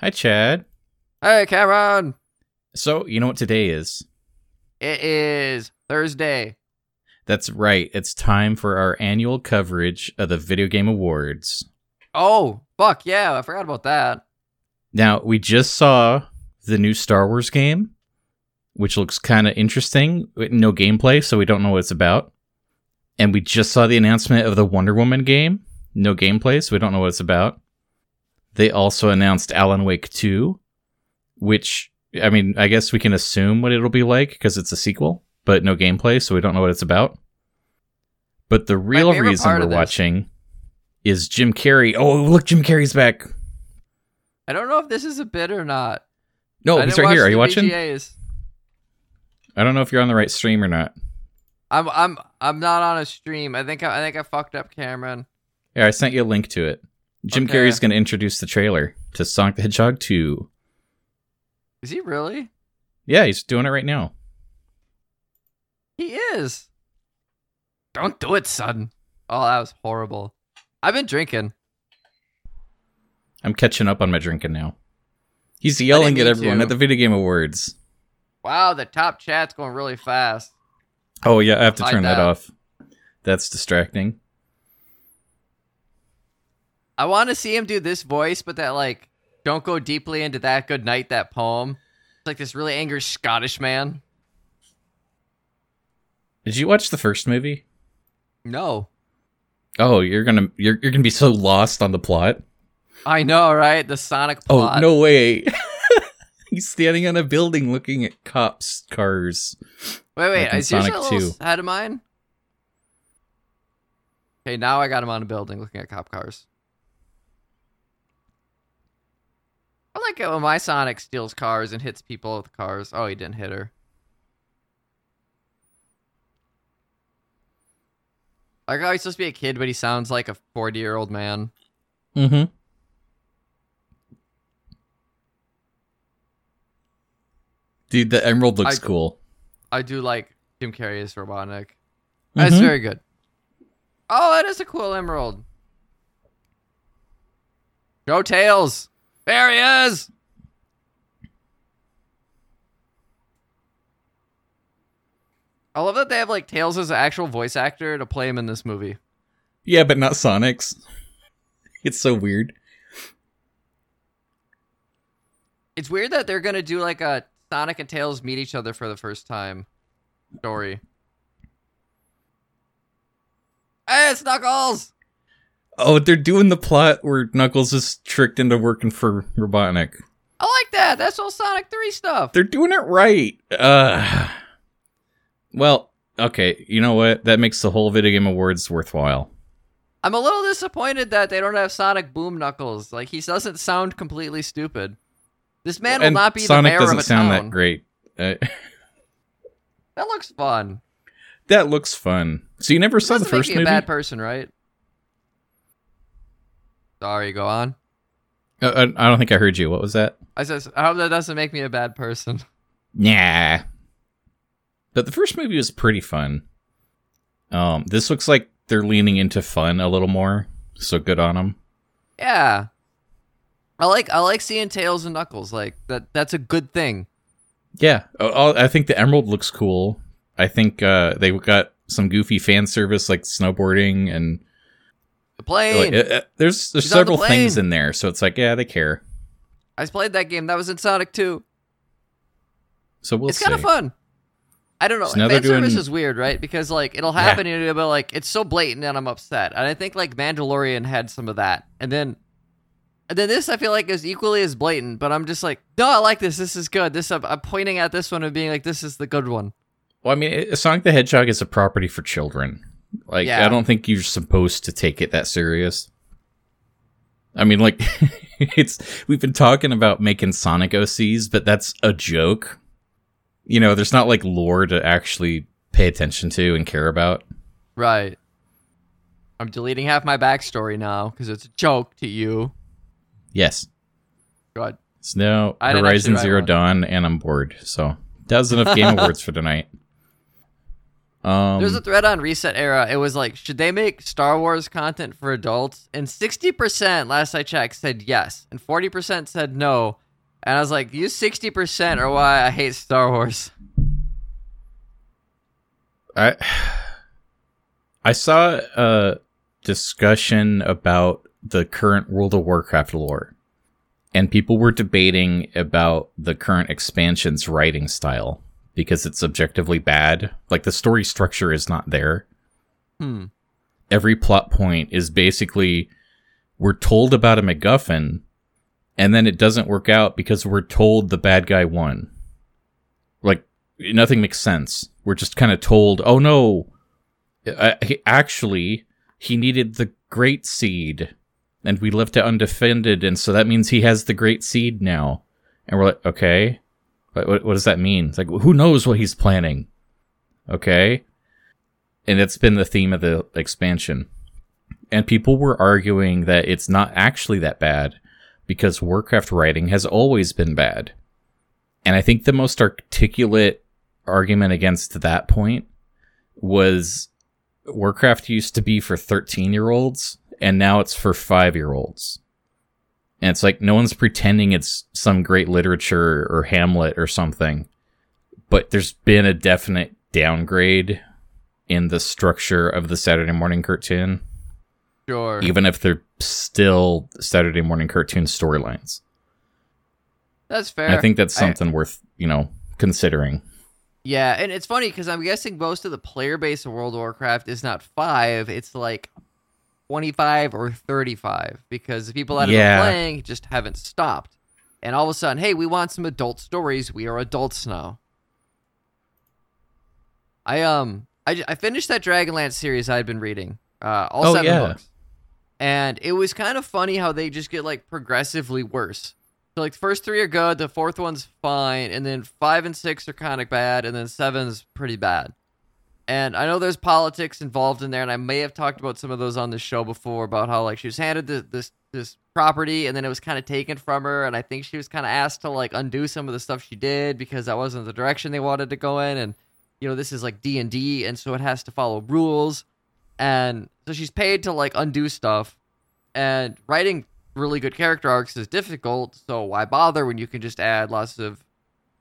Hi, Chad. Hey, Cameron. So, you know what today is? It is Thursday. That's right. It's time for our annual coverage of the Video Game Awards. Oh, fuck yeah. I forgot about that. Now, we just saw the new Star Wars game, which looks kind of interesting. No gameplay, so we don't know what it's about. And we just saw the announcement of the Wonder Woman game. No gameplay, so we don't know what it's about. They also announced Alan Wake 2, which, I mean, I guess we can assume what it'll be like because it's a sequel, but no gameplay, so we don't know what it's about. But the real reason we're watching is Jim Carrey. Oh, look, Jim Carrey's back. I don't know if this is a bit or not. No, he's right here. Are you watching? VGAs. I don't know if you're on the right stream or not. I'm I'm I'm not on a stream. I think I, I think I fucked up, Cameron. Yeah, I sent you a link to it. Jim Okay. Carrey's going to introduce the trailer to Sonic the Hedgehog 2. Is he really? Yeah, he's doing it right now. He is. Don't do it, son. Oh, that was horrible. I've been drinking. I'm catching up on my drinking now. He's yelling at everyone to. at the Video Game Awards. Wow, the top chat's going really fast. Oh, yeah, I have to turn that that. off. That's distracting. I want to see him do this voice, but that like don't go deeply into that good night that poem. It's like this really angry Scottish man. Did you watch the first movie? No. Oh, you're going to you're you're to be so lost on the plot. I know, right? The Sonic oh, plot. Oh, no way. He's standing on a building looking at cops' cars. Wait, wait. Like Is yours Sonic a little ahead of mine? Okay, now I got him on a building looking at cop cars. I like it when my Sonic steals cars and hits people with cars. Oh, he didn't hit her. I like how he's supposed to be a kid, but he sounds like a 40 year old man. Mm-hmm. Dude, the emerald looks I- cool. I do like Jim Carrey as Robotnik. That's very good. Oh, that is a cool emerald. Go Tails. There he is. I love that they have like Tails as an actual voice actor to play him in this movie. Yeah, but not Sonic's. It's so weird. It's weird that they're gonna do like a Sonic and Tails meet each other for the first time story. Hey, it's Knuckles. Oh, they're doing the plot where Knuckles is tricked into working for Robotnik. I like that. That's all Sonic 3 stuff. They're doing it right. Uh, well, okay. You know what? That makes the whole Video Game Awards worthwhile. I'm a little disappointed that they don't have Sonic Boom Knuckles. Like he doesn't sound completely stupid. This man will not be Sonic the mayor doesn't sound that great. Uh, That looks fun. that looks fun. So you never saw the first movie? a bad person, right? Sorry, go on. Uh, uh, I don't think I heard you. What was that? I says I hope that doesn't make me a bad person. Nah. But the first movie was pretty fun. Um, this looks like they're leaning into fun a little more. So good on them. Yeah. I like I like seeing Tails and Knuckles. Like that that's a good thing. Yeah, Oh, oh, I think the Emerald looks cool. I think uh, they got some goofy fan service like snowboarding and The plane. like, uh, uh, there's there's He's on the several things in there. So it's like yeah, they care. I played that game. That was in Sonic 2. So we'll see. it's kind of fun. I don't know. So Fan service doing- is weird, right? Because like it'll happen and it'll be like it's so blatant and I'm upset. And I think like Mandalorian had some of that. And then and then this I feel like is equally as blatant, but I'm just like, no, I like this. This is good. This I'm, I'm pointing at this one and being like, this is the good one. Well, I mean, Sonic the Hedgehog is a property for children. Like, Yeah. I don't think you're supposed to take it that serious. I mean, like, it's we've been talking about making Sonic OCs, but that's a joke. You know, there's not like lore to actually pay attention to and care about. Right. I'm deleting half my backstory now because it's a joke to you. Yes, Good. it's now Horizon Zero one. Dawn, and I'm bored. So that was enough Game Awards for tonight. Um, There's a thread on ResetEra. It was like, should they make Star Wars content for adults? And 60%, last I checked, said yes. And 40% said no. And I was like, you 60% are why I hate Star Wars. I I saw a discussion about the current World of Warcraft lore, and people were debating about the current expansion's writing style because it's objectively bad. Like the story structure is not there. Hmm. Every plot point is basically we're told about a MacGuffin, and then it doesn't work out because we're told the bad guy won. Like nothing makes sense. We're just kind of told, "Oh no, uh, he, actually he needed the great seed and we left it undefended and so that means he has the great seed now and we're like okay what, what, what does that mean? It's like who knows what he's planning? Okay? And it's been the theme of the expansion. And people were arguing that it's not actually that bad because warcraft writing has always been bad. And i think the most articulate argument against that point was Warcraft used to be for 13 year olds, and now it's for five year olds. And it's like no one's pretending it's some great literature or Hamlet or something, but there's been a definite downgrade in the structure of the Saturday morning cartoon, Sure. even if they're still Saturday morning cartoon storylines. That's fair. I think that's I- something worth, you know, considering. Yeah, and it's funny because I'm guessing most of the player base of World of Warcraft is not five; it's like twenty-five or thirty-five because the people that have Yeah. been playing just haven't stopped. And all of a sudden, hey, we want some adult stories. We are adults now. I um, I, I finished that Dragonlance series I had been reading, uh, all Oh, seven yeah. books, and it was kind of funny how they just get like progressively worse. So like the first three are good, the fourth one's fine, and then five and six are kind of bad, and then seven's pretty bad. And I know there's politics involved in there, and I may have talked about some of those on the show before about how like she was handed this this, this property, and then it was kind of taken from her, and I think she was kind of asked to like undo some of the stuff she did because that wasn't the direction they wanted to go in, and you know this is like D and D, and so it has to follow rules, and so she's paid to like undo stuff, and writing really good character arcs is difficult, so why bother when you can just add lots of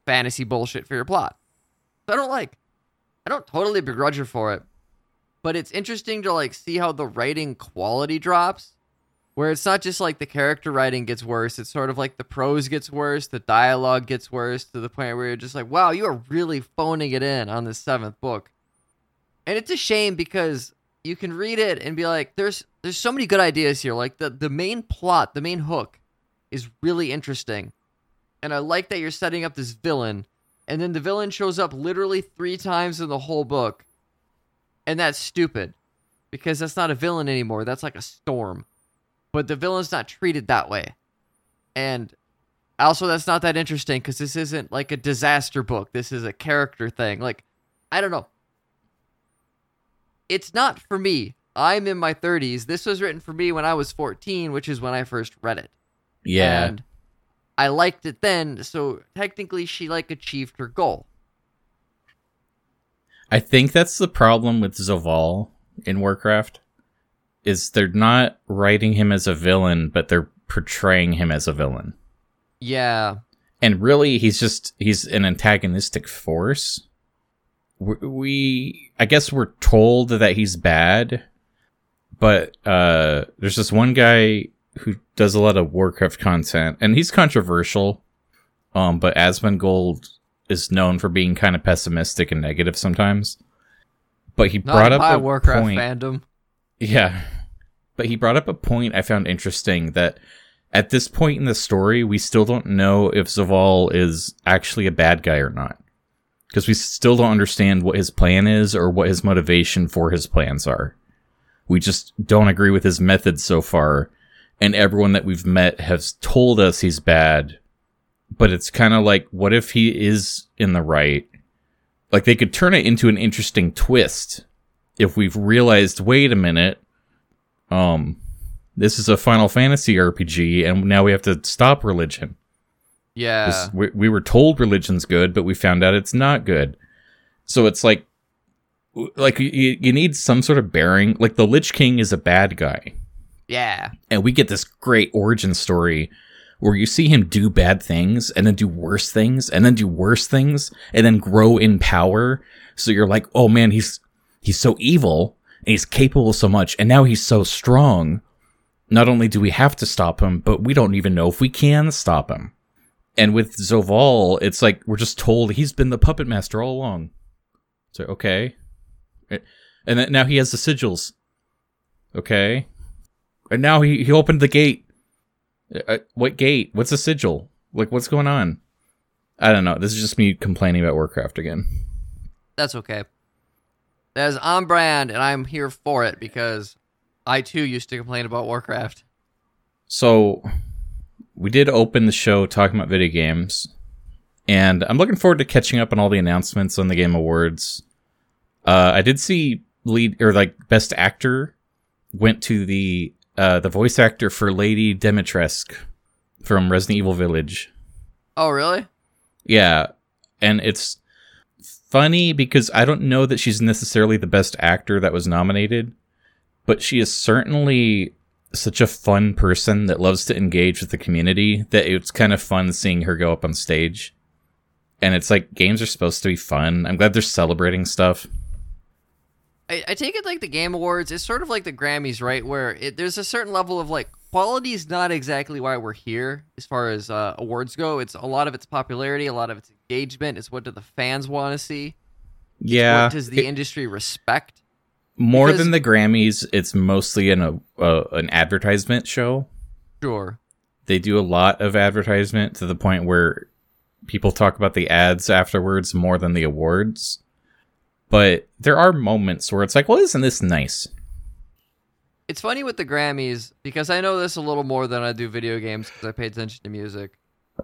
fantasy bullshit for your plot? So I don't like I don't totally begrudge her for it, but it's interesting to like see how the writing quality drops. Where it's not just like the character writing gets worse, it's sort of like the prose gets worse, the dialogue gets worse to the point where you're just like, wow, you are really phoning it in on this seventh book. And it's a shame because you can read it and be like, there's there's so many good ideas here. Like the, the main plot, the main hook is really interesting. And I like that you're setting up this villain, and then the villain shows up literally three times in the whole book. And that's stupid. Because that's not a villain anymore. That's like a storm. But the villain's not treated that way. And also that's not that interesting because this isn't like a disaster book. This is a character thing. Like, I don't know it's not for me. I'm in my 30s. This was written for me when I was 14, which is when I first read it. Yeah. And I liked it then, so technically she like achieved her goal. I think that's the problem with Zovaal in Warcraft is they're not writing him as a villain, but they're portraying him as a villain. Yeah. And really he's just he's an antagonistic force. We, we I guess we're told that he's bad, but uh there's this one guy who does a lot of Warcraft content and he's controversial. Um but Asmongold is known for being kind of pessimistic and negative sometimes. But he Not brought up a Warcraft point. fandom. Yeah. But he brought up a point I found interesting that at this point in the story, we still don't know if Zovaal is actually a bad guy or not. Because we still don't understand what his plan is or what his motivation for his plans are. We just don't agree with his methods so far. And everyone that we've met has told us he's bad. But it's kind of like, what if he is in the right? Like, they could turn it into an interesting twist if we've realized, wait a minute, um, this is a Final Fantasy RPG, and now we have to stop religion. Yeah. We, we were told religion's good, but we found out it's not good. So it's like like you, you need some sort of bearing. Like the Lich King is a bad guy, Yeah. and we get this great origin story where you see him do bad things and then do worse things and then do worse things and then grow in power. So you're like, oh man, he's he's so evil and he's capable so much, and now he's so strong. Not only do we have to stop him, but we don't even know if we can stop him. And with Zovaal, it's like we're just told he's been the puppet master all along. So okay, and then now he has the sigils. Okay, and now he he opened the gate. Uh, what gate? What's a sigil? Like what's going on? I don't know. This is just me complaining about Warcraft again. That's okay. That is on brand, and I'm here for it because I too used to complain about Warcraft. So we did open the show talking about video games, and I'm looking forward to catching up on all the announcements on the Game Awards. Uh, I did see lead or like best actor went to the uh, the voice actor for Lady Dimitrescu from Resident Evil Village. Oh, really? Yeah, and it's funny because I don't know that she's necessarily the best actor that was nominated, but she is certainly such a fun person that loves to engage with the community that it's kind of fun seeing her go up on stage. And it's like games are supposed to be fun. I'm glad they're celebrating stuff. I, I take it like the Game Awards. It's sort of like the Grammys, right? Where it, there's a certain level of like quality is not exactly why we're here as far as uh, awards go. It's a lot of its popularity, a lot of its engagement. It's what do the fans want to see? Yeah. What does the it- industry respect? more because- than the Grammys, it's mostly an, a, uh, an advertisement show. Sure. they do a lot of advertisement to the point where people talk about the ads afterwards more than the awards. But there are moments where it's like, well, isn't this nice? It's funny with the Grammys because I know this a little more than I do video games because I pay attention to music.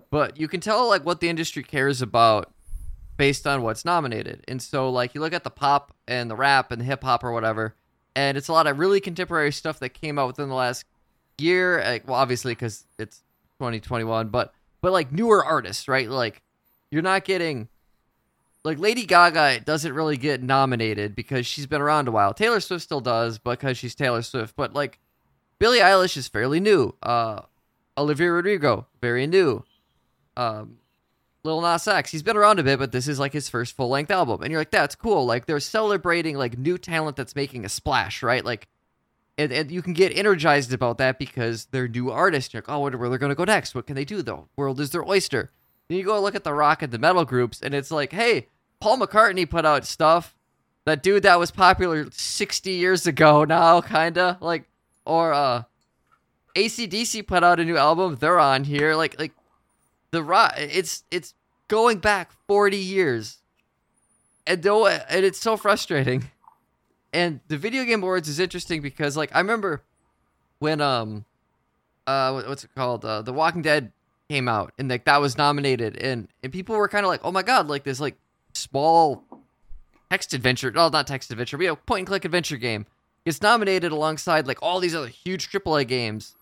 But you can tell like what the industry cares about based on what's nominated. And so like you look at the pop and the rap and the hip hop or whatever, and it's a lot of really contemporary stuff that came out within the last year. Like, well, obviously because it's 2021, but but like newer artists, right? Like you're not getting like Lady Gaga doesn't really get nominated because she's been around a while. Taylor Swift still does because she's Taylor Swift, but like Billie Eilish is fairly new. Uh, Olivia Rodrigo, very new. Um, Lil Nas X, he's been around a bit, but this is like his first full length album, and you're like, that's cool. Like they're celebrating like new talent that's making a splash, right? Like, and, and you can get energized about that because they're new artists. You're like, oh, I wonder where they're gonna go next. What can they do though? World is their oyster. Then you go look at the rock and the metal groups, and it's like, hey, Paul McCartney put out stuff. That dude that was popular 60 years ago now, kinda like, or uh, AC/DC put out a new album. They're on here. Like, like the rock. It's it's going back 40 years, and though, and it's so frustrating. And the video game awards is interesting because, like, I remember when um, uh, what's it called? Uh, The Walking Dead came out, and like that was nominated, and and people were kind of like, oh my god, like this like small text adventure, well, not text adventure, but you know, point and click adventure game gets nominated alongside like all these other huge AAA games.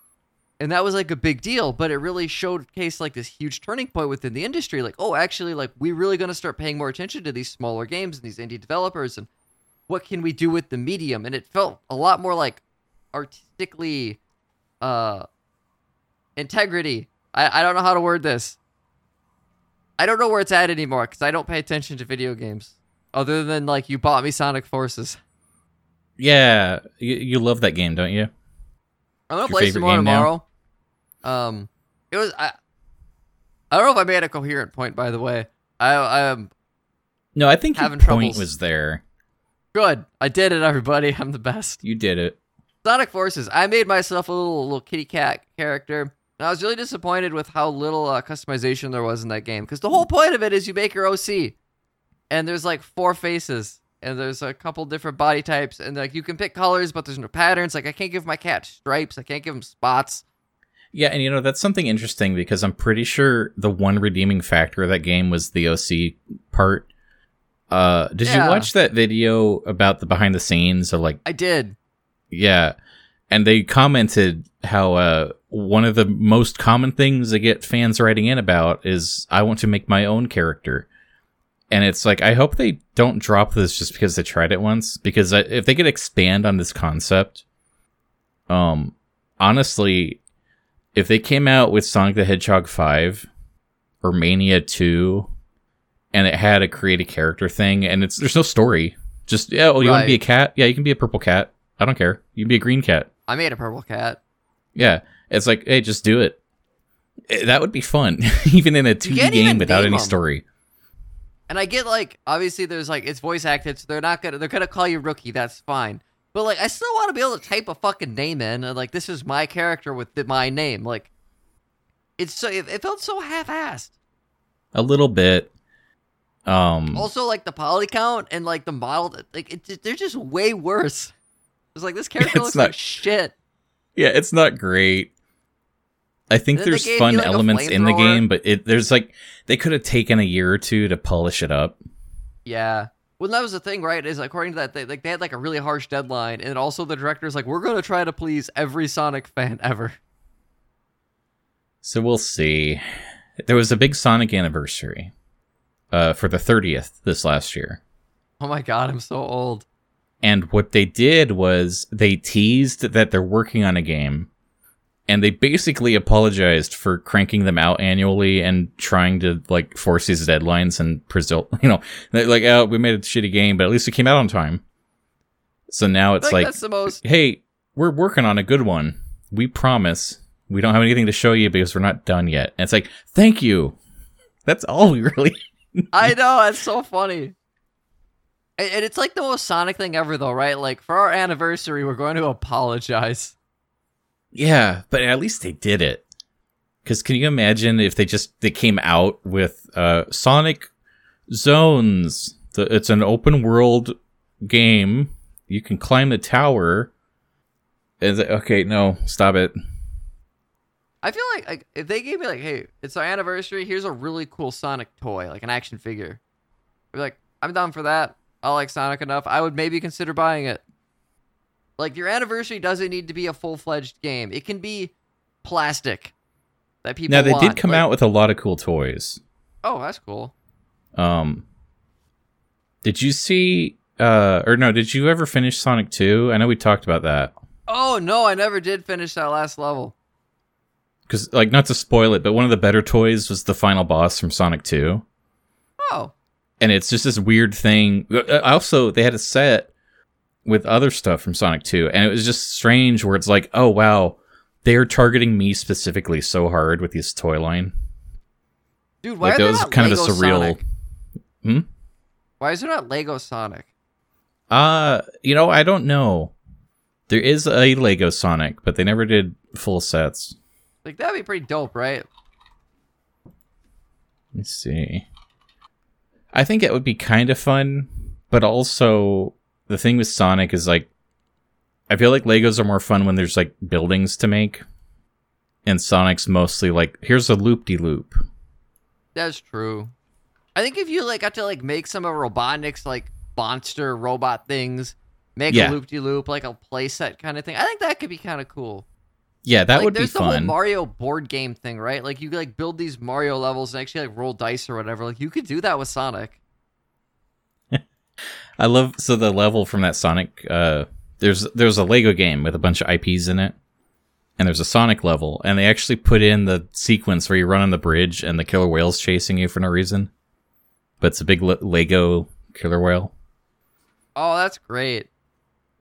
And that was like a big deal, but it really showcased like this huge turning point within the industry. Like, oh, actually, like we really going to start paying more attention to these smaller games and these indie developers, and what can we do with the medium? And it felt a lot more like artistically, uh, integrity. I, I don't know how to word this. I don't know where it's at anymore because I don't pay attention to video games other than like you bought me Sonic Forces. Yeah, you, you love that game, don't you? I'm gonna play some more now? tomorrow. Um, it was I. I don't know if I made a coherent point. By the way, I I am No, I think Having your point troubles. was there. good. I did it, everybody. I'm the best. You did it. Sonic Forces. I made myself a little little kitty cat character. And I was really disappointed with how little uh, customization there was in that game because the whole point of it is you make your OC, and there's like four faces, and there's a couple different body types, and like you can pick colors, but there's no patterns. Like I can't give my cat stripes. I can't give him spots. Yeah, and you know that's something interesting because I'm pretty sure the one redeeming factor of that game was the OC part. Uh, did Yeah. you watch that video about the behind the scenes of like I did. Yeah. And they commented how uh, one of the most common things they get fans writing in about is I want to make my own character. and it's like I hope they don't drop this just because they tried it once. Because if they could expand on this concept, um, honestly, if they came out with Sonic the Hedgehog five or Mania two, and it had a create a character thing, and it's there's no story. Just yeah, oh, you want to be a cat? Yeah, you can be a purple cat. I don't care. You can be a green cat. I made a purple cat. Yeah, it's like hey, just do it. Eh, That would be fun, even in a 2D game without any any 'em. story. And I get like obviously there's like it's voice acted, so they're not gonna they're gonna call you rookie. That's fine. But like I still want to be able to type a fucking name in and like this is my character with the, my name. Like it's so it, it felt so half-assed. A little bit. Um, Also like the poly count and like the model, like it, they're just way worse. It's like this character looks not- like shit. yeah, it's not great. I think they there's fun like, elements in the game, but it there's like they could have taken a year or two to polish it up. Yeah. Well, that was the thing, right? Is according to that, they like they had like a really harsh deadline, and also the director's like, we're gonna try to please every Sonic fan ever. So we'll see. There was a big Sonic anniversary uh, for the 30th this last year. Oh my god, I'm so old. And what they did was they teased that they're working on a game. And they basically apologized for cranking them out annually and trying to like force these deadlines and presult, you know, they're like, oh, we made a shitty game, but at least it came out on time. So now it's like, most. hey, we're working on a good one. We promise. We don't have anything to show you because we're not done yet. And it's like, thank you. That's all we really. I know that's so funny. And it's like the most Sonic thing ever, though, right? Like for our anniversary, we're going to apologize. Yeah, but at least they did it. Because can you imagine if they just they came out with uh, Sonic Zones? The, it's an open world game. You can climb the tower. Is it, okay, no, stop it. I feel like, like if they gave me like, hey, it's our anniversary. Here's a really cool Sonic toy, like an action figure. I'd be like, I'm down for that. I like Sonic enough. I would maybe consider buying it. Like your anniversary doesn't need to be a full fledged game. It can be plastic that people. Now they did come Like- out with a lot of cool toys. Oh, that's cool. Um, did you see? Uh, or no? Did you ever finish Sonic Two? I know we talked about that. Oh no, I never did finish that last level. Because, like, not to spoil it, but one of the better toys was the final boss from Sonic Two. Oh, and it's just this weird thing. Uh, Also, they had a set with other stuff from Sonic 2, and it was just strange where it's like, oh wow, they're targeting me specifically so hard with this toy line. dude, why Like that there was not kind Lego of a surreal. Sonic? Hmm? Why is there not Lego Sonic? Uh, you know, I don't know. There is a Lego Sonic, but they never did full sets. Like that'd be pretty dope, right? Let's see. I think it would be kind of fun, but also the thing with Sonic is like, I feel like Legos are more fun when there's like buildings to make, and Sonic's mostly like, here's a loop de loop. That's true. I think if you like got to like make some of Robotnik's like monster robot things, make Yeah. a loop de loop like a playset kind of thing. I think that could be kind of cool. Yeah, that like, would be fun. there's the whole. Mario board game thing, right? Like you like build these Mario levels and actually like roll dice or whatever. Like you could do that with Sonic. I love so the level from that Sonic. Uh, there's there's a Lego game with a bunch of IPs in it, and there's a Sonic level, and they actually put in the sequence where you run on the bridge and the killer whale's chasing you for no reason, but it's a big le- Lego killer whale. Oh, that's great.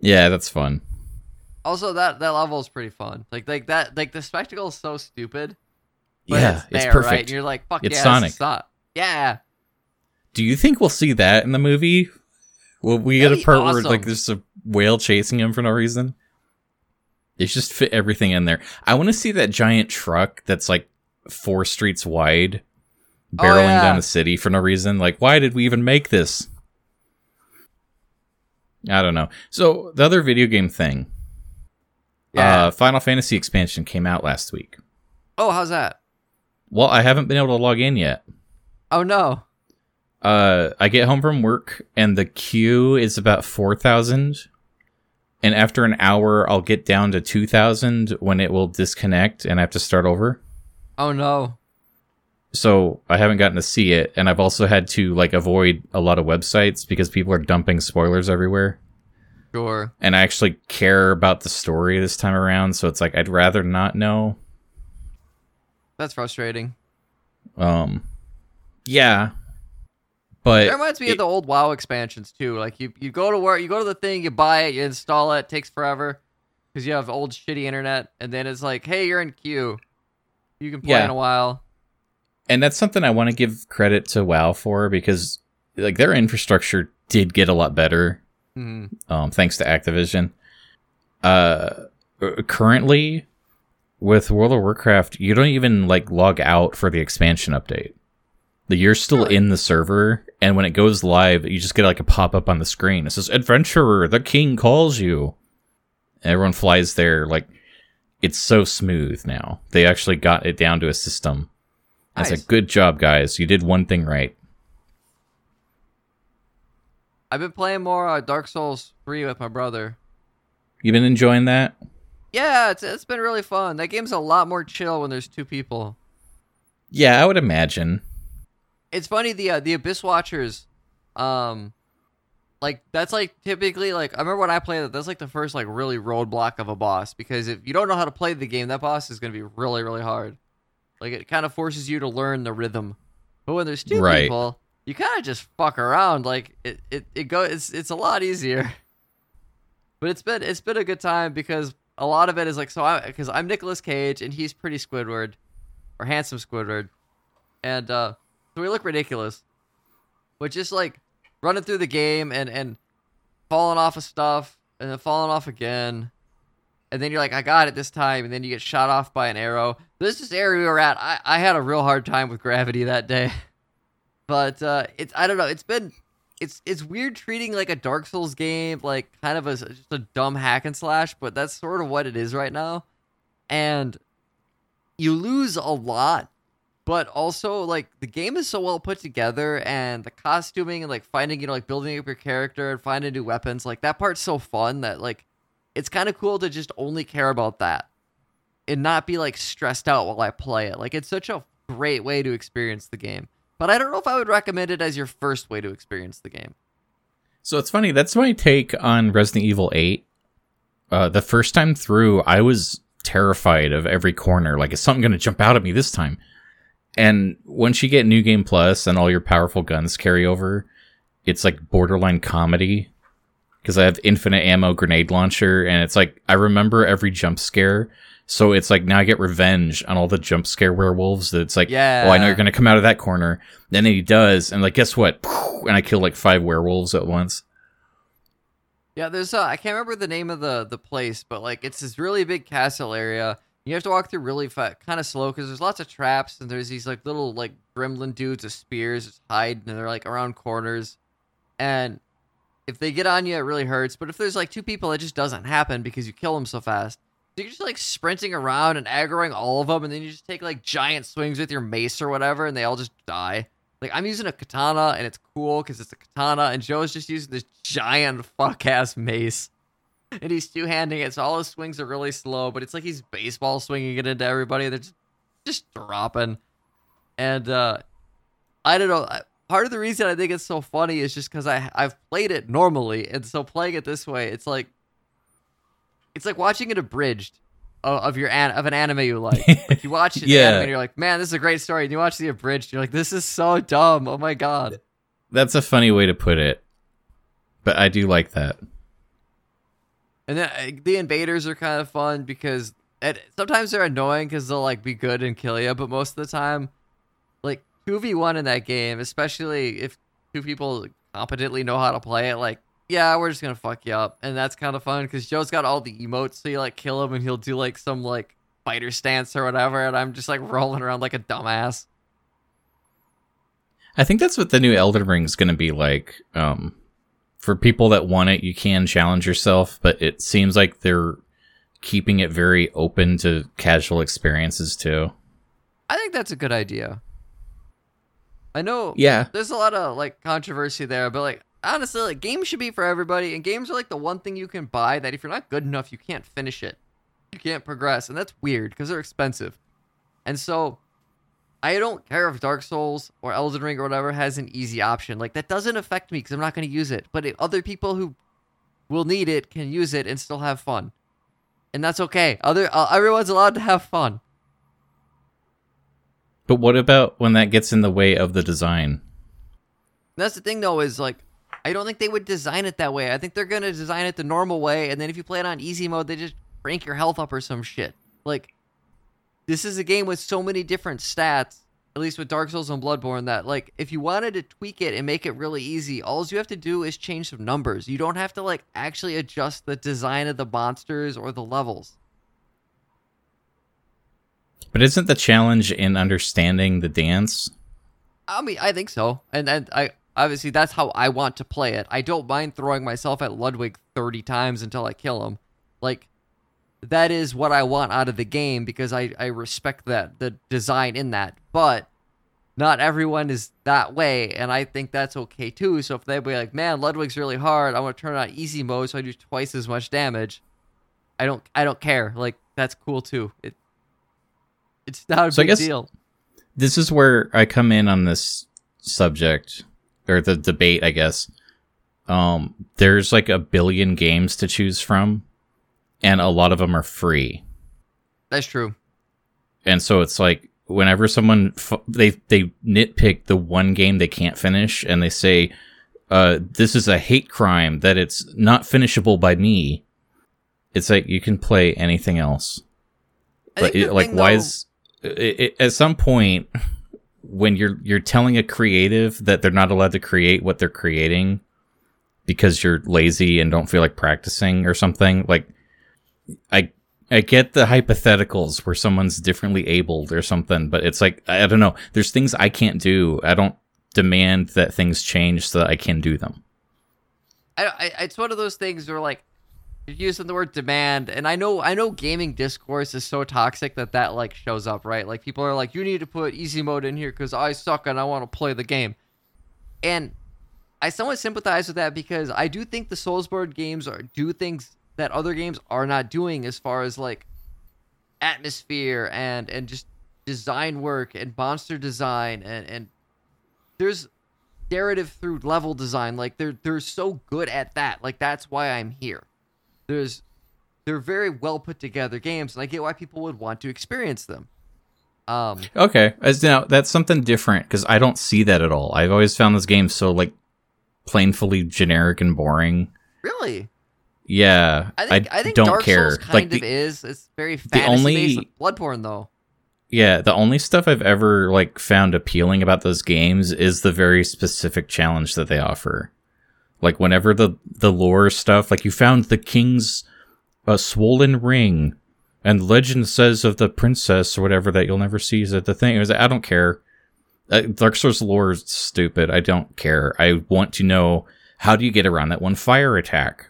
Yeah, that's fun. Also, that that level is pretty fun. Like like that like the spectacle is so stupid. Yeah, it's, it's, perfect. Right? And you're like, fuck It's yeah, Sonic. Not- yeah. Do you think we'll see that in the movie? Will we get a part where like there's a whale chasing him for no reason? They just fit everything in there. I want to see that giant truck that's like four streets wide, Oh, barreling yeah. down the city for no reason. Like, why did we even make this? I don't know. So the other video game thing, Yeah. uh, Final Fantasy expansion came out last week. oh, how's that? Well, I haven't been able to log in yet. Oh no. Uh I get home from work and the queue is about 4000 and after an hour I'll get down to 2000 when it will disconnect and I have to start over. Oh no. so I haven't gotten to see it, and I've also had to like avoid a lot of websites because people are dumping spoilers everywhere. Sure. And I actually care about the story this time around, so it's like I'd rather not know. That's frustrating. Um, yeah, but It reminds me of the old WoW expansions too. Like you, you go to where you go to the thing, you buy it, you install it, it takes forever because you have old shitty internet, and then it's like, hey, you're in queue. You can play Yeah. in a while. and that's something I want to give credit to WoW for because like their infrastructure did get a lot better hmm um, thanks to Activision. Uh, currently, with World of Warcraft, you don't even like log out for the expansion update. The you're still in the server, and when it goes live, you just get like a pop up on the screen. It says, "Adventurer, the king calls you." And everyone flies there. Like it's so smooth now. They actually got it down to a system. It's Nice. like, good job, guys. You did one thing right. I've been playing more uh, Dark Souls 3 with my brother. You've been enjoying that? Yeah, it's it's been really fun. That game's a lot more chill when there's two people. Yeah, I would imagine. It's funny the uh, the Abyss Watchers, um, like that's like typically like I remember when I played it. That's like the first like really roadblock of a boss because if you don't know how to play the game, that boss is gonna be really really hard. Like it kind of forces you to learn the rhythm. But when there's two Right. people, you kind of just fuck around. Like it it it go it's it's a lot easier. But it's been it's been a good time because a lot of it is like so I because I'm Nicolas Cage and he's pretty Squidward, or handsome Squidward, and uh, so we look ridiculous. But just like running through the game and and falling off of stuff and then falling off again, and then you're like I got it this time, and then you get shot off by an arrow. This is the area we were at. I I had a real hard time with gravity that day, but uh, it's I don't know. It's been it's it's weird treating like a Dark Souls game like kind of a just a dumb hack and slash, but that's sort of what it is right now. And you lose a lot, but also like the game is so well put together and the costuming and like finding you know like building up your character and finding new weapons, like that part's so fun that like it's kind of cool to just only care about that and not be like stressed out while I play it. Like it's such a great way to experience the game. But I don't know if I would recommend it as your first way to experience the game. So it's funny. That's my take on Resident Evil 8. Uh, the first time through, I was terrified of every corner. Like, is something going to jump out at me this time? And once you get New Game Plus and all your powerful guns carry over, it's like borderline comedy. Because I have infinite ammo grenade launcher, and it's like, I remember every jump scare. So it's like now I get revenge on all the jump scare werewolves. That it's like, Yeah. oh, I know you're gonna come out of that corner. Then he does, and like, guess what? And I kill like five werewolves at once. Yeah, there's uh, I can't remember the name of the the place, but like it's this really big castle area. You have to walk through really kind of slow because there's lots of traps and there's these like little like gremlin dudes with spears hide and they're like around corners. And if they get on you, it really hurts. But if there's like two people, it just doesn't happen because you kill them so fast. So you're just like sprinting around and aggroing all of them, and then you just take like giant swings with your mace or whatever, and they all just die. Like I'm using a katana, and it's cool because it's a katana, and Joe's just using this giant fuck ass mace, and he's two handing it. So all his swings are really slow, but it's like he's baseball swinging it into everybody. They're just just dropping, and uh I don't know. I- Part of the reason I think it's so funny is just because I I've played it normally, and so playing it this way, it's like it's like watching it abridged of, of your an, of an anime you like. Like you watch the Yeah. anime and you're like, man, this is a great story. And you watch the abridged, you're like, this is so dumb. Oh my god. That's a funny way to put it, but I do like that. And then uh, the invaders are kind of fun because it, sometimes they're annoying because they'll like be good and kill you, but most of the time, like two v one in that game, especially if two people competently know how to play it, like yeah, we're just gonna fuck you up, and that's kind of fun because Joe's got all the emotes, so you like kill him and he'll do like some like fighter stance or whatever, and I'm just like rolling around like a dumbass. I think that's what the new Elden Ring's to be like. Um, for people that want it, you can challenge yourself, but it seems like they're keeping it very open to casual experiences too. I think that's a good idea. I know Yeah, there's a lot of like controversy there, but like honestly, like games should be for everybody, and games are like the one thing you can buy that if you're not good enough, you can't finish it, you can't progress, and that's weird because they're expensive. And so, I don't care if Dark Souls or Elden Ring or whatever has an easy option. Like that doesn't affect me because I'm not going to use it. But other people who will need it can use it and still have fun, and that's okay. Other uh, everyone's allowed to have fun. But what about when that gets in the way of the design? That's the thing though is like I don't think they would design it that way. I think they're gonna design it the normal way, and then if you play it on easy mode, they just crank your health up or some shit. Like this is a game with so many different stats, at least with Dark Souls and Bloodborne, that like if you wanted to tweak it and make it really easy, all you have to do is change some numbers. You don't have to like actually adjust the design of the monsters or the levels. But isn't the challenge in understanding the dance? I mean, I think so, and and I obviously that's how I want to play it. I don't mind throwing myself at Ludwig thirty times until I kill him. Like that is what I want out of the game because I, I respect that the design in that. But not everyone is that way, and I think that's okay too. So if they be like, "Man, Ludwig's really hard," I want to turn on easy mode so I do twice as much damage. I don't I don't care. Like that's cool too. It it's not a So big deal. This is where I come in on this subject or the debate, I guess. Um, there's like a billion games to choose from, and a lot of them are free. That's true. and so it's like whenever someone f- they they nitpick the one game they can't finish and they say uh this is a hate crime that it's not finishable by me it's like you can play anything else but it, like why though- is it, it, at some point when you're you're telling a creative that they're not allowed to create what they're creating because you're lazy and don't feel like practicing or something like i i get the hypotheticals where someone's differently abled or something but it's like i don't know. There's things i can't do. I don't demand that things change so that i can do them. I, I, it's one of those things where like using the word demand, and I know I know gaming discourse is so toxic that that like shows up, right? Like people are like, you need to put easy mode in here because I suck and I want to play the game, and I somewhat sympathize with that because I do think the Soulsborne games are do things that other games are not doing as far as like atmosphere and and just design work and monster design and and there's narrative through level design. Like they're they're so good at that. Like that's why i'm here. There's they're very well put together games and i get why people would want to experience them. Um okay. As now that's something different because i don't see that at all. I've always found this game so like plainfully generic and boring. Really yeah i think i, think don't dark care souls kind like of the, is it's very fantasy only- based like bloodborne though Yeah, the only stuff I've ever like found appealing about those games is the very specific challenge that they offer. Like whenever the the lore stuff, like you found the king's uh, swollen ring, and legend says of the princess or whatever that you'll never see is at the thing. It was I don't care. Uh, Dark Souls lore is stupid. I don't care. I want to know how do you get around that one fire attack.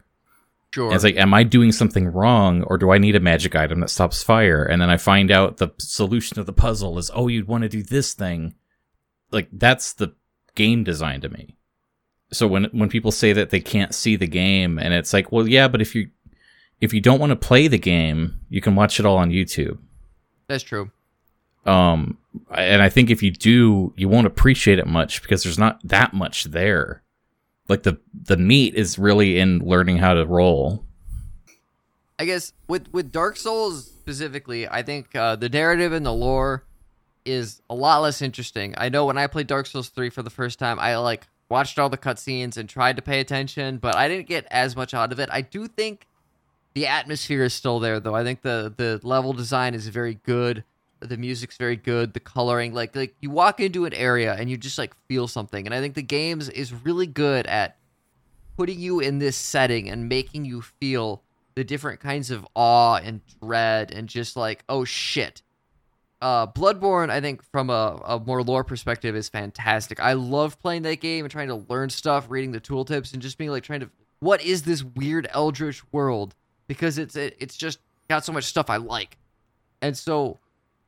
Sure And it's like, am I doing something wrong, or do I need a magic item that stops fire? And then I find out the solution of the puzzle is, oh, you'd want to do this thing. Like that's the game design to me. So when when people say that they can't see the game, and it's like, well, yeah, but if you if you don't want to play the game, you can watch it all on YouTube. that's true Um, and I think if you do, you won't appreciate it much because there's not that much there. Like the the meat is really in learning how to roll. I guess with with Dark Souls specifically, I think uh, the narrative and the lore is a lot less interesting. I know when I played Dark Souls three for the first time, I like watched all the cutscenes and tried to pay attention, but I didn't get as much out of it. I do think the atmosphere is still there, though. I think the the level design is very good. The music's very good. The coloring, like like you walk into an area and you just like feel something, and I think the games is really good at putting you in this setting and making you feel the different kinds of awe and dread and just like oh shit. Uh bloodborne i think from a, a more lore perspective is fantastic. I love playing that game and trying to learn stuff reading the tooltips and just being like trying to what is this weird eldritch world? Because it's it, it's just got so much stuff i like. And so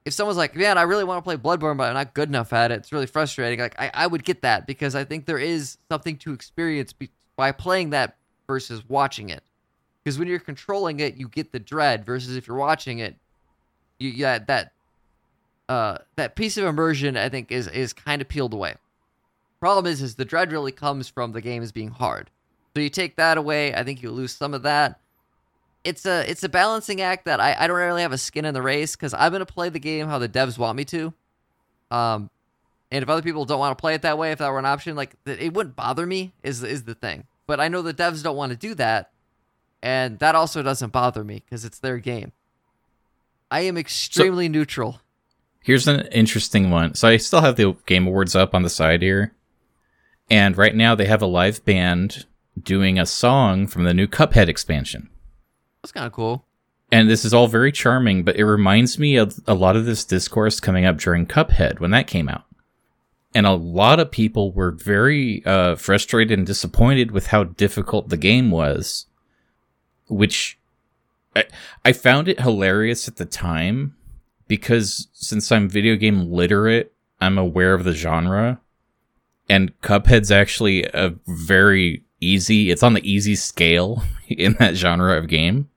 if someone's like man i really want to play bloodborne but i'm not good enough at it it's really frustrating like i, I would get that because i think there is something to experience be- by playing that versus watching it because when you're controlling it, you get the dread. Versus if you're watching it, you that that uh, that piece of immersion I think is is kind of peeled away. Problem is, is the dread really comes from the game as being hard. So you take that away, I think you lose some of that. It's a it's a balancing act that I, I don't really have a skin in the race because I'm gonna play the game how the devs want me to. Um, and if other people don't want to play it that way, if that were an option, like it wouldn't bother me. Is is the thing. But I know the devs don't want to do that, and that also doesn't bother me because it's their game. I am extremely so, neutral. Here's an interesting one. So I still have the Game Awards up on the side here. And right now they have a live band doing a song from the new Cuphead expansion. That's kind of cool. And this is all very charming, but it reminds me of a lot of this discourse coming up during Cuphead when that came out. And a lot of people were very uh, frustrated and disappointed with how difficult the game was, which I, I found it hilarious at the time because since I'm video game literate, I'm aware of the genre and Cuphead's actually a very easy. It's on the easy scale in that genre of game,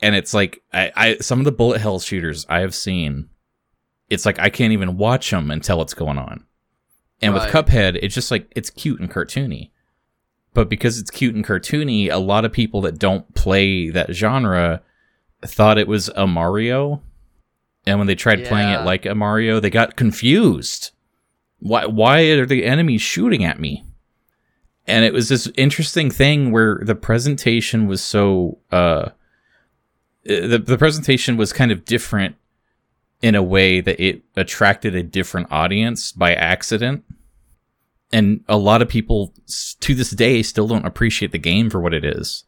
and it's like I, I some of the bullet hell shooters I have seen. It's like I can't even watch them until what's going on. And right. with Cuphead, it's just like it's cute and cartoony. But because it's cute and cartoony, a lot of people that don't play that genre thought it was a Mario. And when they tried yeah. playing it like a Mario, they got confused why why are the enemies shooting at me? And it was this interesting thing where the presentation was so uh the the presentation was kind of different in a way that it attracted a different audience by accident. And a lot of people to this day still don't appreciate the game for what it is.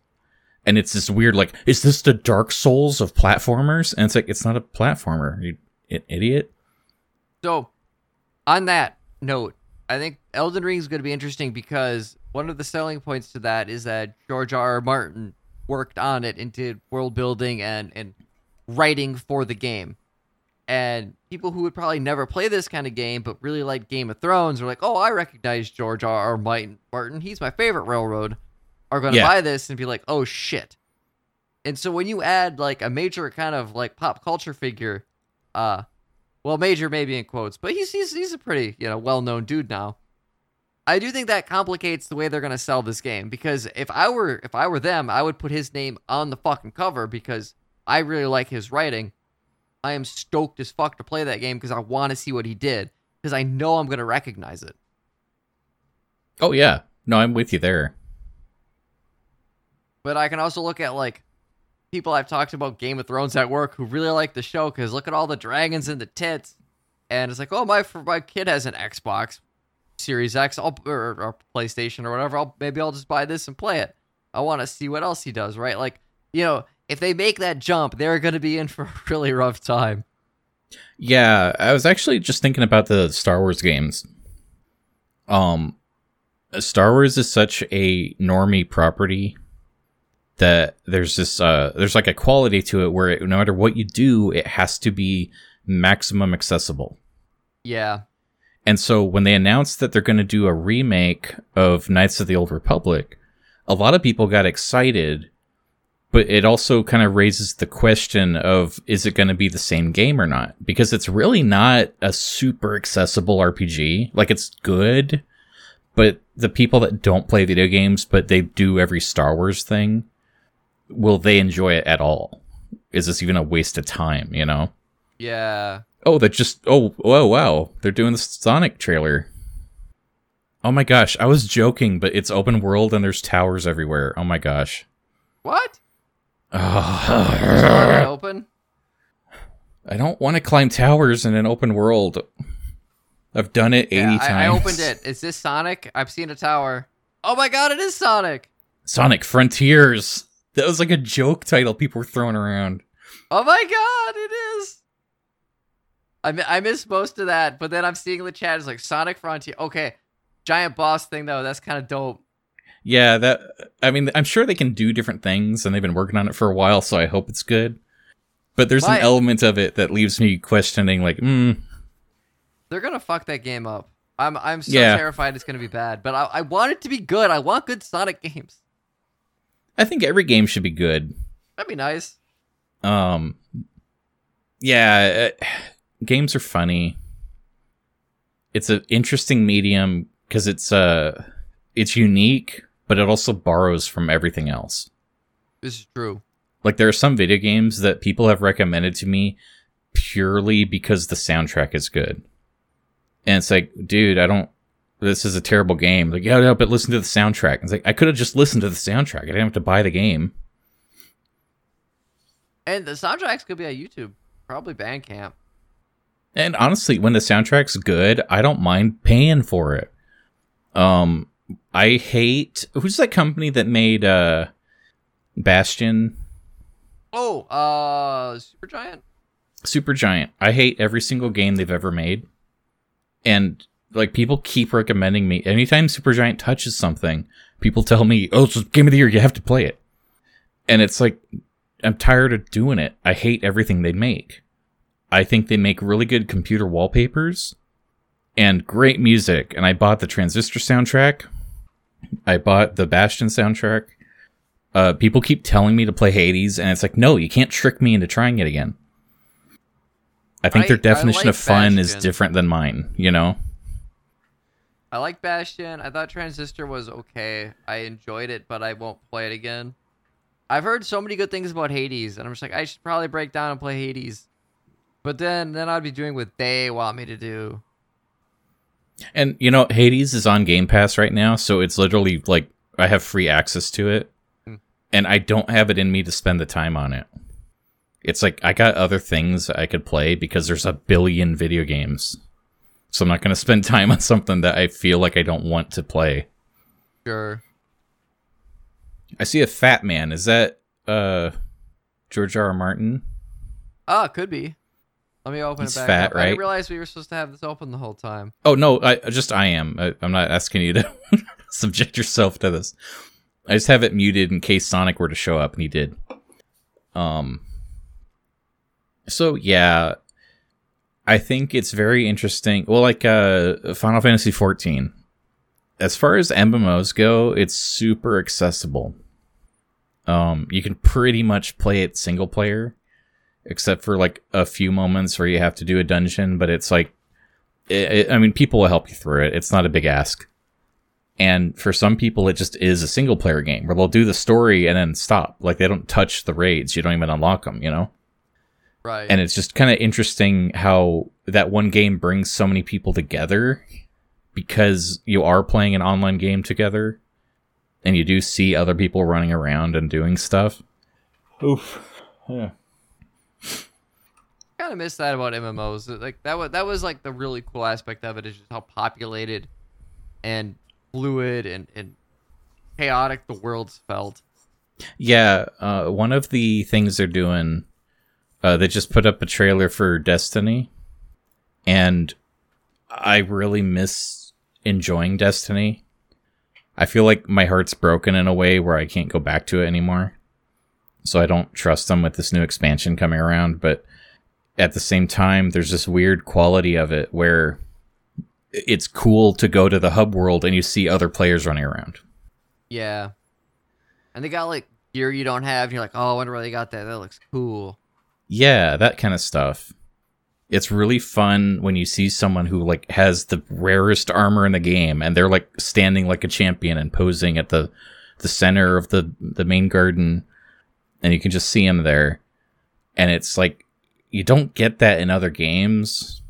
And it's this weird, like, is this the Dark Souls of platformers? And it's like, it's not a platformer, you idiot. So, on that, note, I think Elden Ring is going to be interesting because one of the selling points to that is that George R. R. Martin worked on it and did world building and and writing for the game. And people who would probably never play this kind of game but really like Game of Thrones are like, "Oh, I recognize George R. R. Martin. He's my favorite railroad." Are going to yeah. buy this and be like, "Oh shit." And so when you add like a major kind of like pop culture figure uh well, major maybe in quotes, but he's he's he's a pretty you know well known dude now. I do think that complicates the way they're gonna sell this game because if I were if I were them, I would put his name on the fucking cover because I really like his writing. I am stoked as fuck to play that game because I want to see what he did because I know I'm gonna recognize it. Oh yeah, no, I'm with you there. But I can also look at like people I've talked about Game of Thrones at work who really like the show because look at all the dragons and the tits, and it's like, oh my, my kid has an Xbox Series X I'll, or, or PlayStation or whatever. I'll maybe I'll just buy this and play it. I want to see what else he does, right? Like, you know, if they make that jump, they're going to be in for a really rough time. Yeah, I was actually just thinking about the Star Wars games. Um, Star Wars is such a normie property that there's this uh there's like a quality to it where it, no matter what you do it has to be maximum accessible yeah and so when they announced that they're going to do a remake of knights of the old republic a lot of people got excited but it also kind of raises the question of is it going to be the same game or not because it's really not a super accessible rpg like it's good but the people that don't play video games but they do every star wars thing will they enjoy it at all? Is this even a waste of time, you know? Yeah. Oh, that just oh oh wow. They're doing the Sonic trailer. Oh my gosh, I was joking, but it's open world and there's towers everywhere. Oh my gosh. What? Oh. open? I don't want to climb towers in an open world. I've done it 80 yeah, times. I, I opened it. Is this Sonic? I've seen a tower. Oh my god, it is Sonic. Sonic Frontiers. That was like a joke title people were throwing around. Oh my god, it is. I I missed most of that, but then I'm seeing the chat is like Sonic Frontier. Okay, giant boss thing though. That's kind of dope. Yeah, that. I mean, I'm sure they can do different things, and they've been working on it for a while, so I hope it's good. But there's my, an element of it that leaves me questioning, like, hmm. They're gonna fuck that game up. I'm I'm so yeah. terrified it's gonna be bad, but I, I want it to be good. I want good Sonic games. I think every game should be good. That'd be nice. Um, yeah, uh, games are funny. It's an interesting medium because it's uh it's unique, but it also borrows from everything else. This is true. Like there are some video games that people have recommended to me purely because the soundtrack is good. And it's like, dude, I don't this is a terrible game. Like, yeah, no, but listen to the soundtrack. It's like I could have just listened to the soundtrack. I didn't have to buy the game. And the soundtracks could be on YouTube, probably Bandcamp. And honestly, when the soundtrack's good, I don't mind paying for it. Um, I hate who's that company that made uh Bastion? Oh, uh, Supergiant. Supergiant. I hate every single game they've ever made, and like people keep recommending me. Anytime Supergiant touches something, people tell me, "Oh, it's game of the year. You have to play it." And it's like I'm tired of doing it. I hate everything they make. I think they make really good computer wallpapers and great music. And I bought the Transistor soundtrack. I bought the Bastion soundtrack. Uh, people keep telling me to play Hades, and it's like, no, you can't trick me into trying it again. I think I- their definition like of fun is different than mine, you know? I like Bastion. I thought Transistor was okay. I enjoyed it, but I won't play it again. I've heard so many good things about Hades, and I'm just like, I should probably break down and play Hades. But then, then I'd be doing what they want me to do. And you know, Hades is on Game Pass right now, so it's literally like I have free access to it. Hmm. And I don't have it in me to spend the time on it. It's like I got other things I could play because there's a billion video games. So I'm not going to spend time on something that I feel like I don't want to play. Sure. I see a fat man. Is that uh George R. R. Martin? Ah, could be. Let me open He's it back fat, up. I right? didn't realize we were supposed to have this open the whole time. Oh no, I just I am. I, I'm not asking you to subject yourself to this. I just have it muted in case Sonic were to show up, and he did. Um. So yeah, I think it's very interesting. Well, like uh, Final Fantasy 14. As far as MMOs go, it's super accessible. Um, you can pretty much play it single player, except for like a few moments where you have to do a dungeon. But it's like it, it- I mean, people will help you through it. It's not a big ask. And for some people, it just is a single player game where they'll do the story and then stop. Like they don't touch the raids. You don't even unlock them, you know? Right. And it's just kind of interesting how that one game brings so many people together because you are playing an online game together and you do see other people running around and doing stuff. Oof. Yeah. Kind of miss that about MMOs. Like that was that was like the really cool aspect of it is just how populated and fluid and and chaotic the worlds felt. Yeah, uh, one of the things they're doing, uh, they just put up a trailer for Destiny, and I really miss enjoying Destiny. I feel like my heart's broken in a way where I can't go back to it anymore. So I don't trust them with this new expansion coming around, but at the same time, there's this weird quality of it where it's cool to go to the hub world and you see other players running around. Yeah. And they got like gear you don't have. And you're like, oh, I wonder where they got that. That looks cool. Yeah, that kind of stuff. It's really fun when you see someone who like has the rarest armor in the game and they're like standing like a champion and posing at the the center of the the main garden and you can just see him there. And it's like you don't get that in other games.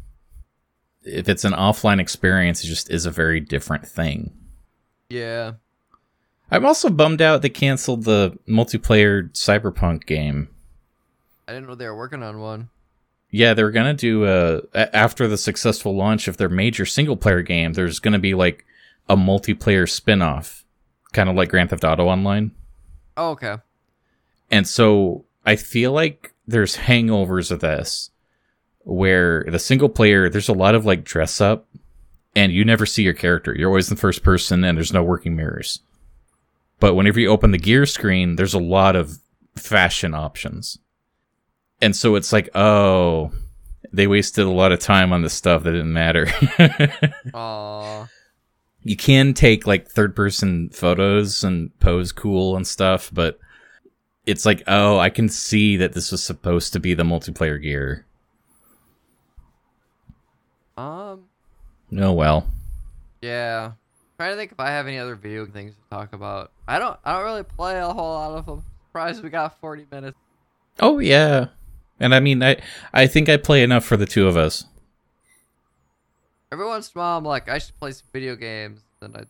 If it's an offline experience, it just is a very different thing. Yeah. I'm also bummed out they canceled the multiplayer Cyberpunk game. I didn't know they were working on one. Yeah, they're gonna do a- after the successful launch of their major single player game. There's gonna be like a multiplayer spin off, kind of like Grand Theft Auto Online. Oh, okay. And so I feel like there's hangovers of this, where the single player there's a lot of like dress up, and you never see your character. You're always in first person, and there's no working mirrors. But whenever you open the gear screen, there's a lot of fashion options. And so it's like, oh, they wasted a lot of time on this stuff that didn't matter. Aw. you can take like third person photos and pose cool and stuff, but it's like, oh, I can see that this was supposed to be the multiplayer gear. Um, Oh well. yeah. trying to think if I have any other video things to talk about. I don't. I don't really play a whole lot of them. Surprised we got forty minutes. Oh yeah. And I mean, I I think I play enough for the two of us. Every once in a while, I'm like, I should play some video games. And I,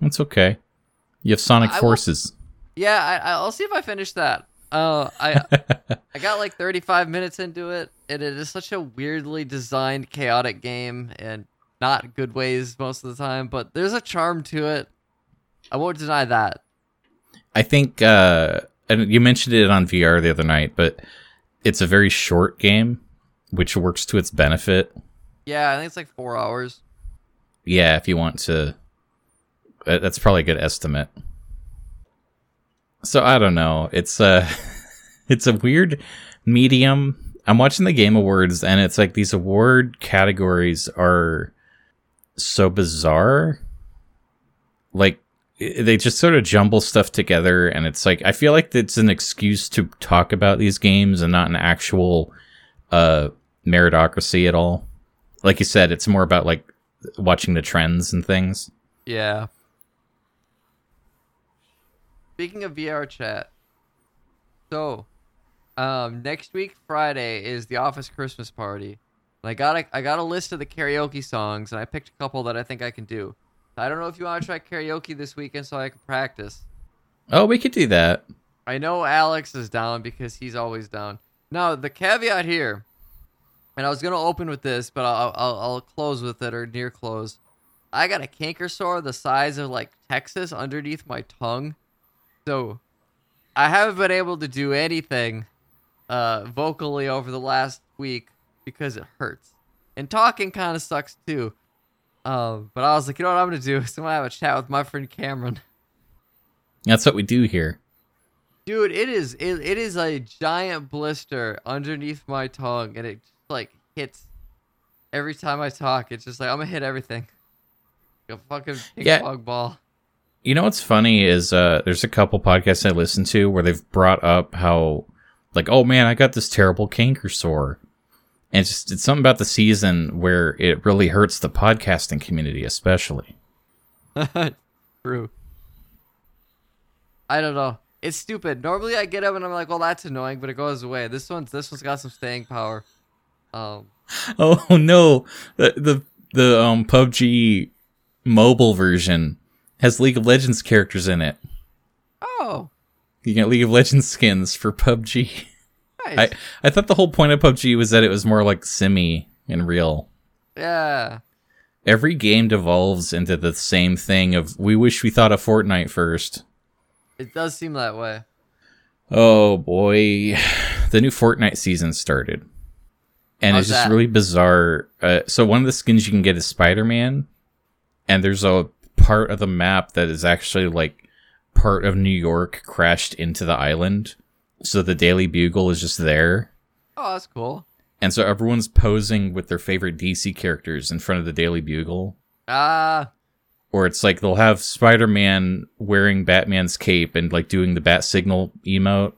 That's okay. You have Sonic I will- Forces. Yeah, I, I'll see if I finish that. Uh, I I got like 35 minutes into it, and it is such a weirdly designed, chaotic game, and not good ways most of the time. But there's a charm to it. I won't deny that. I think, uh, and you mentioned it on VR the other night, but it's a very short game, which works to its benefit. Yeah, I think it's like four hours. Yeah, if you want to, that's probably a good estimate. So I don't know. It's a, it's a weird medium. I'm watching the Game Awards, and it's like these award categories are so bizarre. Like they just sort of jumble stuff together, and it's like I feel like it's an excuse to talk about these games and not an actual uh meritocracy at all. Like you said, it's more about like watching the trends and things. Yeah. Speaking of VR chat, so um, next week Friday is the office Christmas party. And I got a I got a list of the karaoke songs, and I picked a couple that I think I can do. I don't know if you want to try karaoke this weekend, so I can practice. Oh, we could do that. I know Alex is down because he's always down. Now the caveat here, and I was gonna open with this, but I'll I'll, I'll close with it or near close. I got a canker sore the size of like Texas underneath my tongue, so I haven't been able to do anything uh, vocally over the last week because it hurts, and talking kind of sucks too. Um, but I was like, you know what I'm gonna do? is I'm gonna have a chat with my friend Cameron. That's what we do here. Dude, it is it, it is a giant blister underneath my tongue, and it just like hits every time I talk. It's just like I'm gonna hit everything, like a fucking ping Yeah. pong ball. You know what's funny is uh, there's a couple podcasts I listen to where they've brought up how, like, oh man, I got this terrible canker sore, and it's just it's something about the season where it really hurts the podcasting community, especially. True. I don't know. It's stupid. Normally I get up and I'm like, well, that's annoying, but it goes away. This one's this one's got some staying power. Um, Oh no, the the the um PUBG mobile version has League of Legends characters in it. oh, You get League of Legends skins for PUBG. nice. I I thought the whole point of PUBG was that it was more like simi and real. yeah. Every game devolves into the same thing of we wish we thought of Fortnite first. It does seem that way. Oh boy, the new Fortnite season started, and How's it's just that? really bizarre. Uh, so one of the skins you can get is Spider Man, and there's a part of the map that is actually like part of New York crashed into the island. So the Daily Bugle is just there, Oh, that's cool. and so everyone's posing with their favorite DC characters in front of the Daily Bugle. Ah, Or it's like they'll have Spider Man wearing Batman's cape and like doing the bat signal emote.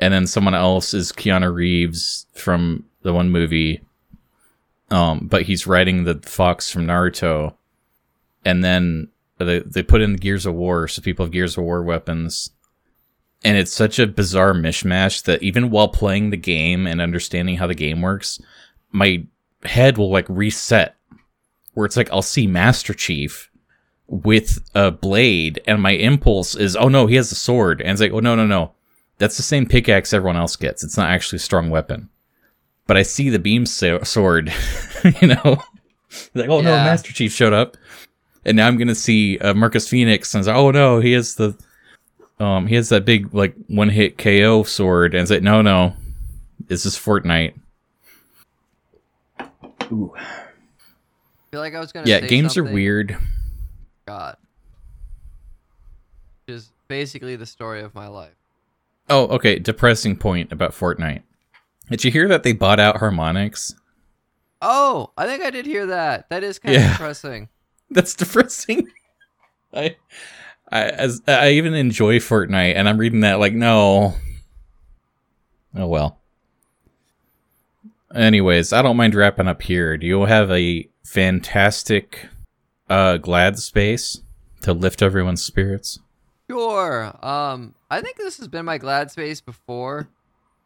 And then someone else is Keanu Reeves from the one movie. Um, but he's riding the fox from Naruto. And then they, they put in Gears of War, so people have Gears of War weapons. And it's such a bizarre mishmash that even while playing the game and understanding how the game works, my head will like reset. Where it's like I'll see Master Chief with a blade, and my impulse is, oh no, he has a sword. And it's like, oh no, no, no. That's the same pickaxe everyone else gets. It's not actually a strong weapon. But I see the beam so- sword, you know? like, oh no, Master Chief showed up. And now I'm gonna see uh, Marcus Fenix, and it's like, oh no, he has the, um, he has that big like one hit KO sword, and it's like, no, no, this is Fortnite. Ooh. I feel like I was gonna. Yeah, say games are weird. God. Which is basically the story of my life. Oh, okay. Depressing point about Fortnite. Did you hear that they bought out Harmonix? Oh, I think I did hear that. That is kind Yeah. of depressing. That's depressing. I, I as I even enjoy Fortnite, and I'm reading that like, no. Oh well. Anyways, I don't mind wrapping up here. Do you have a fantastic uh glad space to lift everyone's spirits? Sure. Um, I think this has been my glad space before,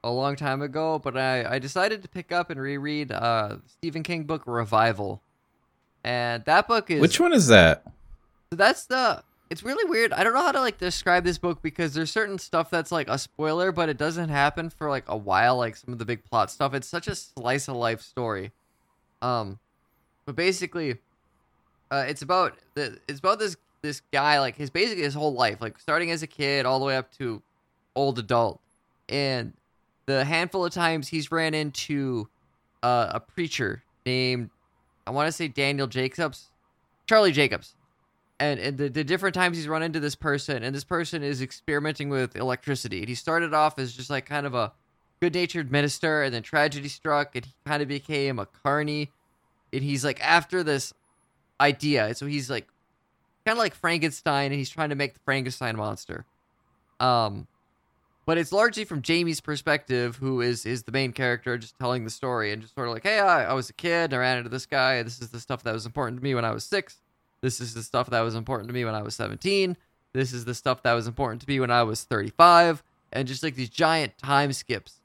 a long time ago, but I, I decided to pick up and reread uh Stephen King book Revival, and that book is Which one is that? So that's the. It's really weird. I don't know how to like describe this book because there's certain stuff that's like a spoiler, but it doesn't happen for like a while. Like some of the big plot stuff. It's such a slice of life story. Um, but basically, uh, it's about the. It's about this this guy like his basically his whole life, like starting as a kid all the way up to old adult, and the handful of times he's ran into uh, a preacher named I want to say Daniel Jacobs, Charlie Jacobs. And, and the, the different times he's run into this person and this person is experimenting with electricity. And he started off as just like kind of a good-natured minister and then tragedy struck and he kind of became a carny. And he's like after this idea so he's like kind of like frankenstein and he's trying to make the frankenstein monster. Um but it's largely from jamie's perspective who is is the main character just telling the story and just sort of like hey i, I was a kid and i ran into this guy this is the stuff that was important to me when i was six this is the stuff that was important to me when I was 17. This is the stuff that was important to me when I was 35. And just like these giant time skips.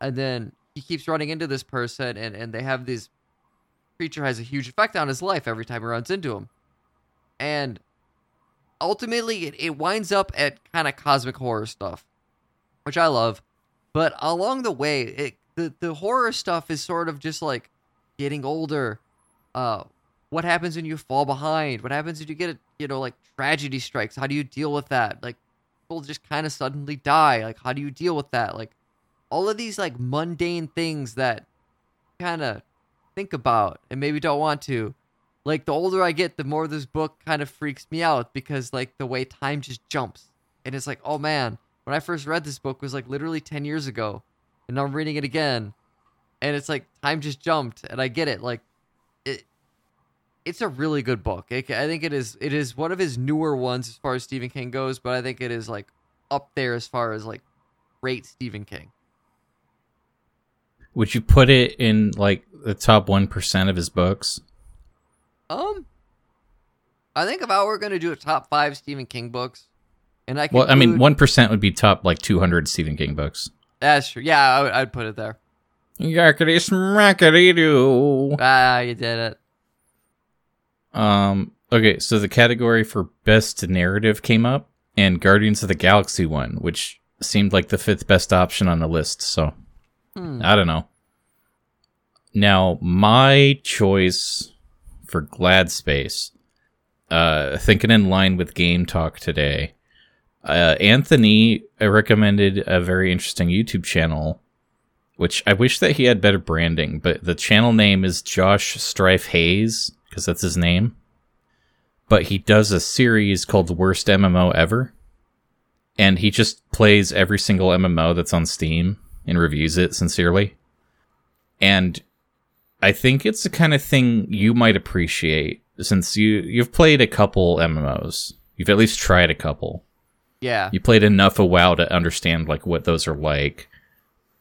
And then he keeps running into this person, and, and they have these creature has a huge effect on his life every time he runs into him. And ultimately, it, it winds up at kind of cosmic horror stuff, which I love. But along the way, it, the, the horror stuff is sort of just like getting older, uh, what happens when you fall behind? What happens if you get a, you know, like tragedy strikes? How do you deal with that? Like people just kind of suddenly die. Like how do you deal with that? Like all of these like mundane things that kind of think about and maybe don't want to. Like the older I get, the more this book kind of freaks me out because like the way time just jumps. And it's like, "Oh man, when I first read this book was like literally 10 years ago and I'm reading it again." And it's like time just jumped and I get it. Like it it's a really good book. It, I think it is it is one of his newer ones as far as Stephen King goes, but I think it is like up there as far as like great Stephen King. Would you put it in like the top one percent of his books? Um, I think if I were going to do a top five Stephen King books, and I well, I mean, one percent would be top like two hundred Stephen King books. That's true. Yeah, I would, I'd put it there. Yakety smackety doo. Ah, you did it. Um, okay, so the category for best narrative came up, and Guardians of the Galaxy won, which seemed like the fifth best option on the list. So hmm. I don't know. Now, my choice for Glad Space, uh, thinking in line with Game Talk today, uh, Anthony recommended a very interesting YouTube channel, which I wish that he had better branding, but the channel name is Josh Strife Hayes because that's his name. But he does a series called Worst MMO Ever. And he just plays every single MMO that's on Steam and reviews it sincerely. And I think it's the kind of thing you might appreciate since you you've played a couple MMOs. You've at least tried a couple. Yeah. You played enough of WoW to understand like what those are like.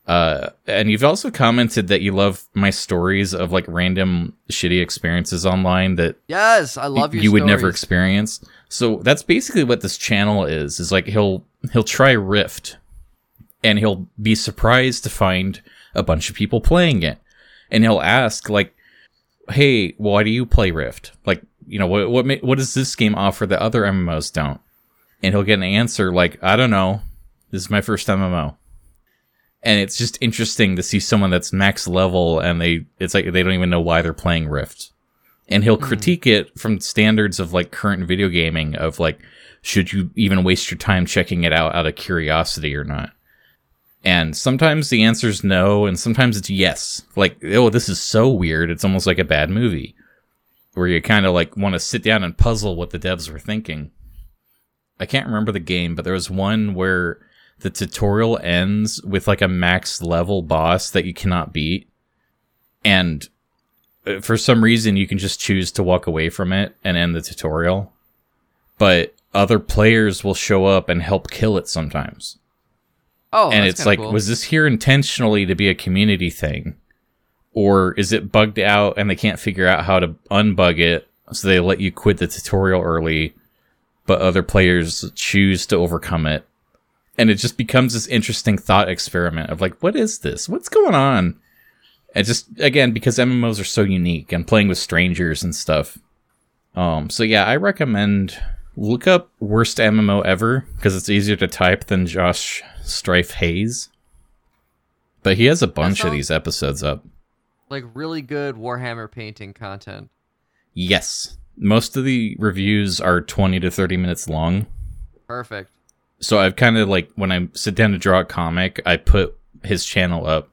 Uh, and you've also commented that you love my stories of like random shitty experiences online that yes, I love y- you would never experience. So that's basically what this channel is. Is like he'll he'll try Rift, and he'll be surprised to find a bunch of people playing it, and he'll ask like, "Hey, why do you play Rift? Like, you know, what what what does this game offer that other MMOs don't?" And he'll get an answer like, "I don't know. This is my first MMO." and it's just interesting to see someone that's max level and they it's like they don't even know why they're playing Rift. And he'll mm. critique it from standards of like current video gaming of like should you even waste your time checking it out out of curiosity or not. And sometimes the answer is no, and sometimes it's yes. Like, oh, this is so weird. It's almost like a bad movie where you kind of like want to sit down and puzzle what the devs were thinking. I can't remember the game, but there was one where the tutorial ends with like a max level boss that you cannot beat. And uh, for some reason, you can just choose to walk away from it and end the tutorial. But other players will show up and help kill it sometimes. Oh, and it's like, cool. was this here intentionally to be a community thing? or is it bugged out and they can't figure out how to unbug it, so they let you quit the tutorial early, but other players choose to overcome it, and it just becomes this interesting thought experiment of like, what is this? What's going on? And just again because MMOs are so unique and playing with strangers and stuff. Um, so yeah, I recommend look up worst MMO ever because it's easier to type than Josh Strife Hayes. But he has a bunch of these episodes up. Like really good Warhammer painting content. Yes. Most of the reviews are 20 to 30 minutes long. Perfect. So I've kind of like, when I sit down to draw a comic, I put his channel up.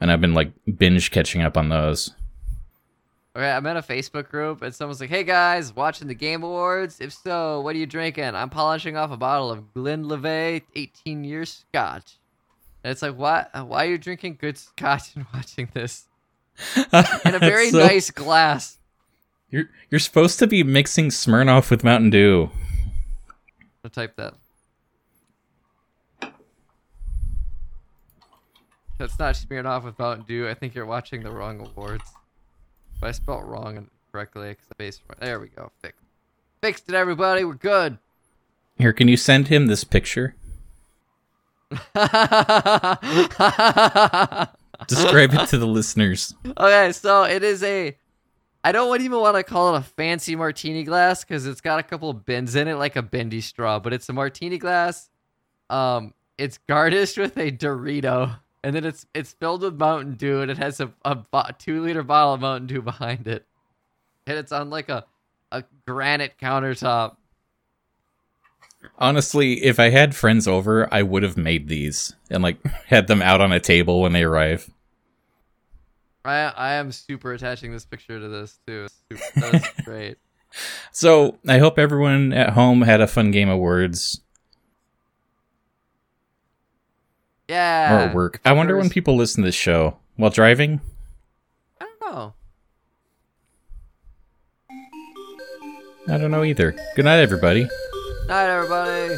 And I've been like binge catching up on those. Okay, I'm in a Facebook group and someone's like, "Hey guys, watching the Game Awards? If so, what are you drinking?" I'm polishing off a bottle of Glenlivet 18 year Scotch. And it's like, "What? Why are you drinking good Scotch and watching this in a very So- nice glass?" You're, you're supposed to be mixing Smirnoff with Mountain Dew. I'll type that. That's not Smirnoff with Mountain Dew. I think you're watching the wrong awards. But I spelled wrong and correctly. 'cause the base. There we go. Fixed. Fixed it, everybody. We're good. Here, can you send him this picture? Describe it to the listeners. okay, so it is a. I don't even want to call it a fancy martini glass because it's got a couple of bends in it, like a bendy straw. But it's a martini glass. Um, it's garnished with a Dorito, and then it's it's filled with Mountain Dew, and it has a, a bo- two liter bottle of Mountain Dew behind it, and it's on like a a granite countertop. Honestly, if I had friends over, I would have made these and like had them out on a table when they arrive. I I am super attaching this picture to this too. That's great. So I hope everyone at home had a fun game of words Yeah. or at work. I wonder when people listen to this show while driving. I don't know. I don't know either. Good night, everybody. Night, everybody.